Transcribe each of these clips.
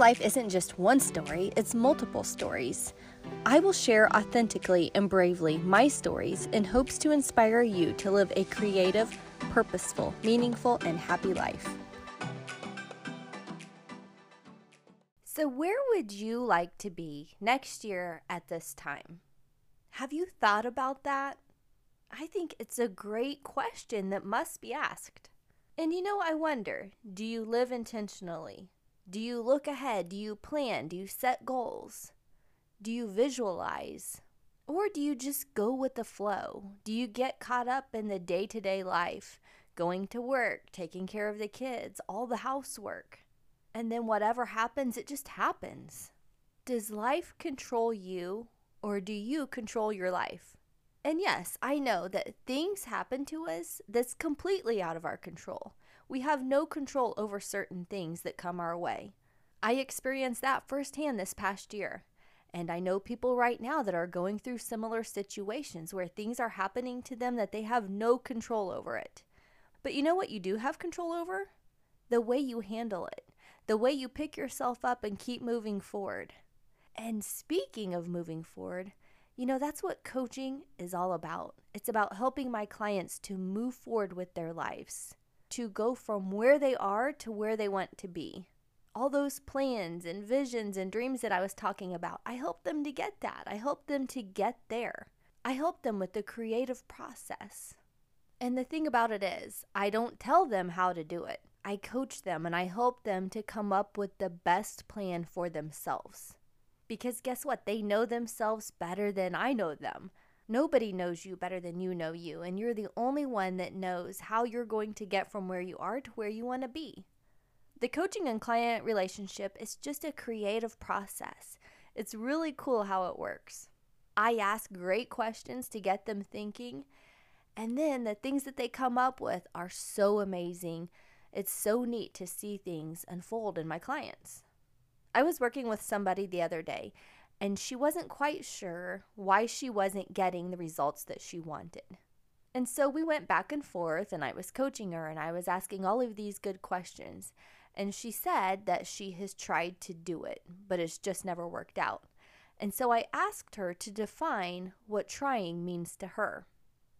life isn't just one story, it's multiple stories. I will share authentically and bravely my stories in hopes to inspire you to live a creative, purposeful, meaningful, and happy life. So, where would you like to be next year at this time? Have you thought about that? I think it's a great question that must be asked. And you know, I wonder do you live intentionally? Do you look ahead? Do you plan? Do you set goals? Do you visualize? Or do you just go with the flow? Do you get caught up in the day to day life, going to work, taking care of the kids, all the housework? And then whatever happens, it just happens. Does life control you or do you control your life? And yes, I know that things happen to us that's completely out of our control. We have no control over certain things that come our way. I experienced that firsthand this past year. And I know people right now that are going through similar situations where things are happening to them that they have no control over it. But you know what you do have control over? The way you handle it, the way you pick yourself up and keep moving forward. And speaking of moving forward, you know, that's what coaching is all about. It's about helping my clients to move forward with their lives, to go from where they are to where they want to be. All those plans and visions and dreams that I was talking about, I help them to get that. I help them to get there. I help them with the creative process. And the thing about it is, I don't tell them how to do it. I coach them and I help them to come up with the best plan for themselves. Because guess what? They know themselves better than I know them. Nobody knows you better than you know you, and you're the only one that knows how you're going to get from where you are to where you want to be. The coaching and client relationship is just a creative process. It's really cool how it works. I ask great questions to get them thinking, and then the things that they come up with are so amazing. It's so neat to see things unfold in my clients. I was working with somebody the other day, and she wasn't quite sure why she wasn't getting the results that she wanted. And so we went back and forth, and I was coaching her, and I was asking all of these good questions. And she said that she has tried to do it, but it's just never worked out. And so I asked her to define what trying means to her.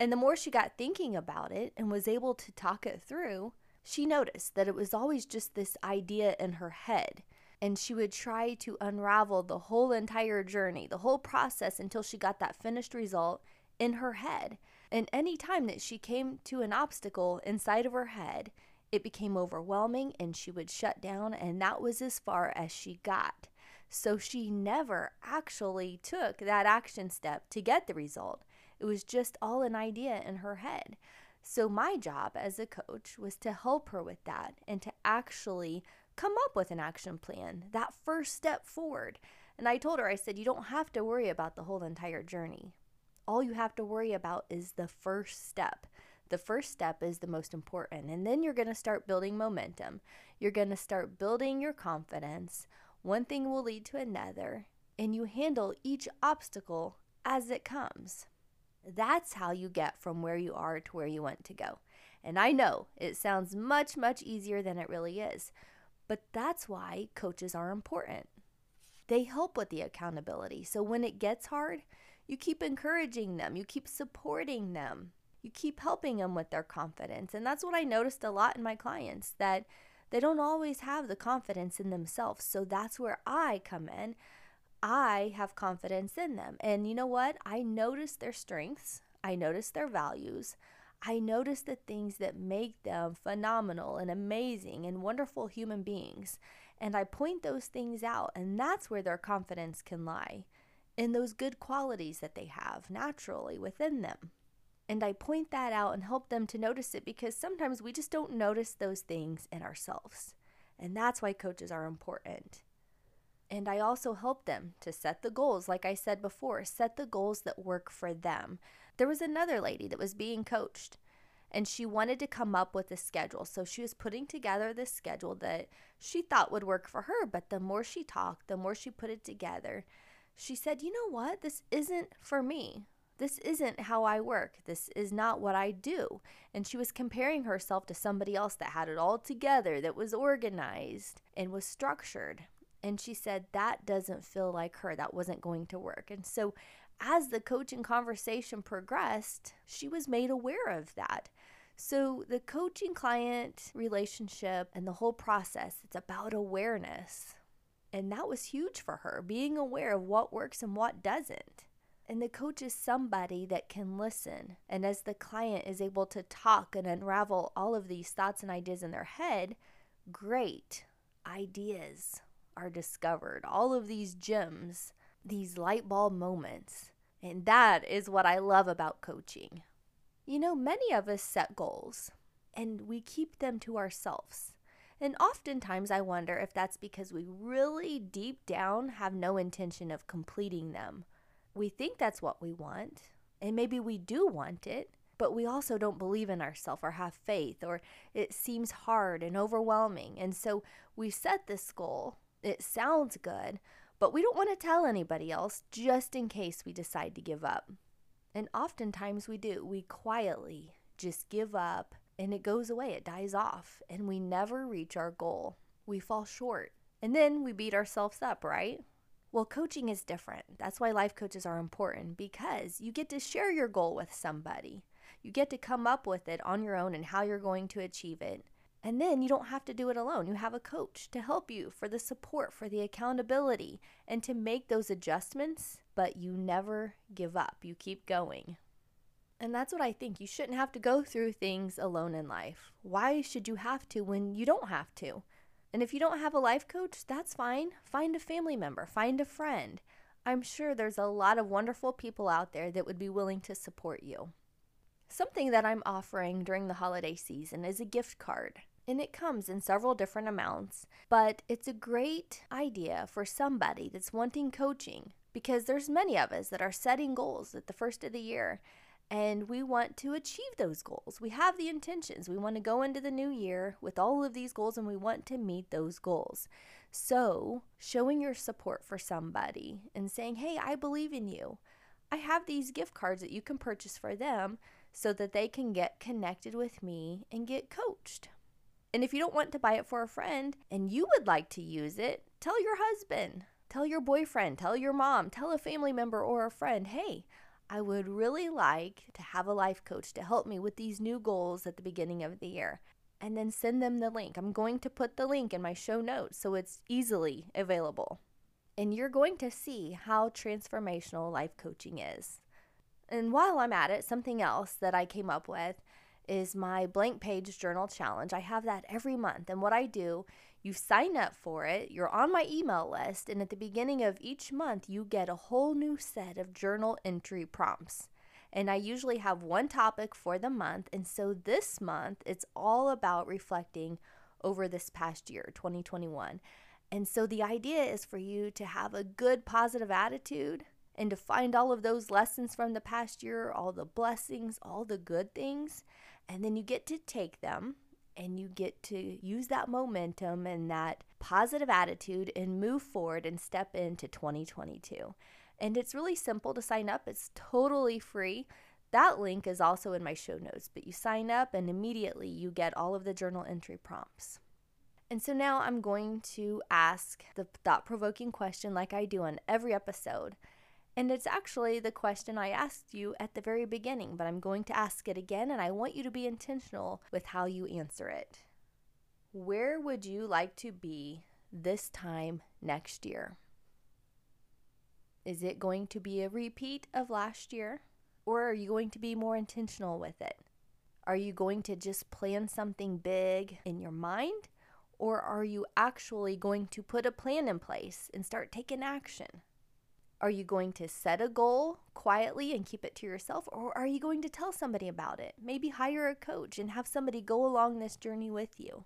And the more she got thinking about it and was able to talk it through, she noticed that it was always just this idea in her head and she would try to unravel the whole entire journey, the whole process until she got that finished result in her head. And any time that she came to an obstacle inside of her head, it became overwhelming and she would shut down, and that was as far as she got. So she never actually took that action step to get the result. It was just all an idea in her head. So, my job as a coach was to help her with that and to actually come up with an action plan, that first step forward. And I told her, I said, you don't have to worry about the whole entire journey. All you have to worry about is the first step. The first step is the most important. And then you're going to start building momentum. You're going to start building your confidence. One thing will lead to another. And you handle each obstacle as it comes. That's how you get from where you are to where you want to go. And I know it sounds much, much easier than it really is. But that's why coaches are important. They help with the accountability. So when it gets hard, you keep encouraging them, you keep supporting them, you keep helping them with their confidence. And that's what I noticed a lot in my clients that they don't always have the confidence in themselves. So that's where I come in. I have confidence in them. And you know what? I notice their strengths, I notice their values, I notice the things that make them phenomenal and amazing and wonderful human beings. And I point those things out, and that's where their confidence can lie in those good qualities that they have naturally within them. And I point that out and help them to notice it because sometimes we just don't notice those things in ourselves. And that's why coaches are important. And I also help them to set the goals, like I said before, set the goals that work for them. There was another lady that was being coached and she wanted to come up with a schedule. So she was putting together this schedule that she thought would work for her. But the more she talked, the more she put it together, she said, You know what? This isn't for me. This isn't how I work. This is not what I do. And she was comparing herself to somebody else that had it all together, that was organized and was structured. And she said that doesn't feel like her. That wasn't going to work. And so, as the coaching conversation progressed, she was made aware of that. So, the coaching client relationship and the whole process, it's about awareness. And that was huge for her, being aware of what works and what doesn't. And the coach is somebody that can listen. And as the client is able to talk and unravel all of these thoughts and ideas in their head, great ideas are discovered. All of these gems, these light bulb moments. And that is what I love about coaching. You know, many of us set goals and we keep them to ourselves. And oftentimes I wonder if that's because we really deep down have no intention of completing them. We think that's what we want, and maybe we do want it, but we also don't believe in ourselves or have faith, or it seems hard and overwhelming. And so we set this goal. It sounds good, but we don't want to tell anybody else just in case we decide to give up. And oftentimes we do. We quietly just give up and it goes away, it dies off, and we never reach our goal. We fall short. And then we beat ourselves up, right? Well, coaching is different. That's why life coaches are important because you get to share your goal with somebody. You get to come up with it on your own and how you're going to achieve it. And then you don't have to do it alone. You have a coach to help you for the support, for the accountability, and to make those adjustments, but you never give up. You keep going. And that's what I think. You shouldn't have to go through things alone in life. Why should you have to when you don't have to? And if you don't have a life coach, that's fine. Find a family member, find a friend. I'm sure there's a lot of wonderful people out there that would be willing to support you. Something that I'm offering during the holiday season is a gift card. And it comes in several different amounts, but it's a great idea for somebody that's wanting coaching because there's many of us that are setting goals at the first of the year and we want to achieve those goals. We have the intentions. We want to go into the new year with all of these goals and we want to meet those goals. So, showing your support for somebody and saying, Hey, I believe in you. I have these gift cards that you can purchase for them so that they can get connected with me and get coached. And if you don't want to buy it for a friend and you would like to use it, tell your husband, tell your boyfriend, tell your mom, tell a family member or a friend, hey, I would really like to have a life coach to help me with these new goals at the beginning of the year. And then send them the link. I'm going to put the link in my show notes so it's easily available. And you're going to see how transformational life coaching is. And while I'm at it, something else that I came up with is my blank page journal challenge. I have that every month. And what I do you sign up for it, you're on my email list, and at the beginning of each month, you get a whole new set of journal entry prompts. And I usually have one topic for the month. And so this month, it's all about reflecting over this past year, 2021. And so the idea is for you to have a good positive attitude and to find all of those lessons from the past year, all the blessings, all the good things. And then you get to take them and you get to use that momentum and that positive attitude and move forward and step into 2022. And it's really simple to sign up, it's totally free. That link is also in my show notes, but you sign up and immediately you get all of the journal entry prompts. And so now I'm going to ask the thought provoking question like I do on every episode. And it's actually the question I asked you at the very beginning, but I'm going to ask it again, and I want you to be intentional with how you answer it. Where would you like to be this time next year? Is it going to be a repeat of last year? Or are you going to be more intentional with it? Are you going to just plan something big in your mind? Or are you actually going to put a plan in place and start taking action? Are you going to set a goal quietly and keep it to yourself, or are you going to tell somebody about it? Maybe hire a coach and have somebody go along this journey with you.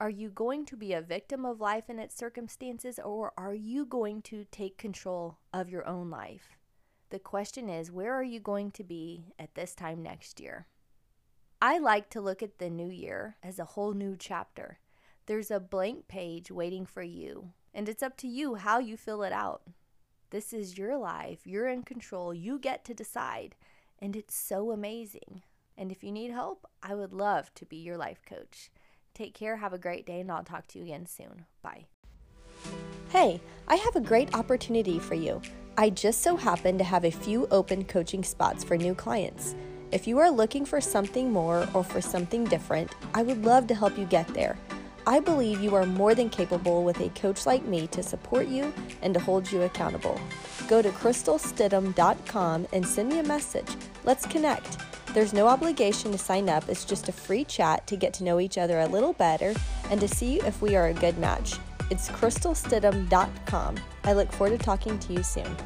Are you going to be a victim of life and its circumstances, or are you going to take control of your own life? The question is, where are you going to be at this time next year? I like to look at the new year as a whole new chapter. There's a blank page waiting for you, and it's up to you how you fill it out. This is your life. You're in control. You get to decide. And it's so amazing. And if you need help, I would love to be your life coach. Take care. Have a great day, and I'll talk to you again soon. Bye. Hey, I have a great opportunity for you. I just so happen to have a few open coaching spots for new clients. If you are looking for something more or for something different, I would love to help you get there. I believe you are more than capable with a coach like me to support you and to hold you accountable. Go to crystalstidham.com and send me a message. Let's connect. There's no obligation to sign up, it's just a free chat to get to know each other a little better and to see if we are a good match. It's crystalstidham.com. I look forward to talking to you soon.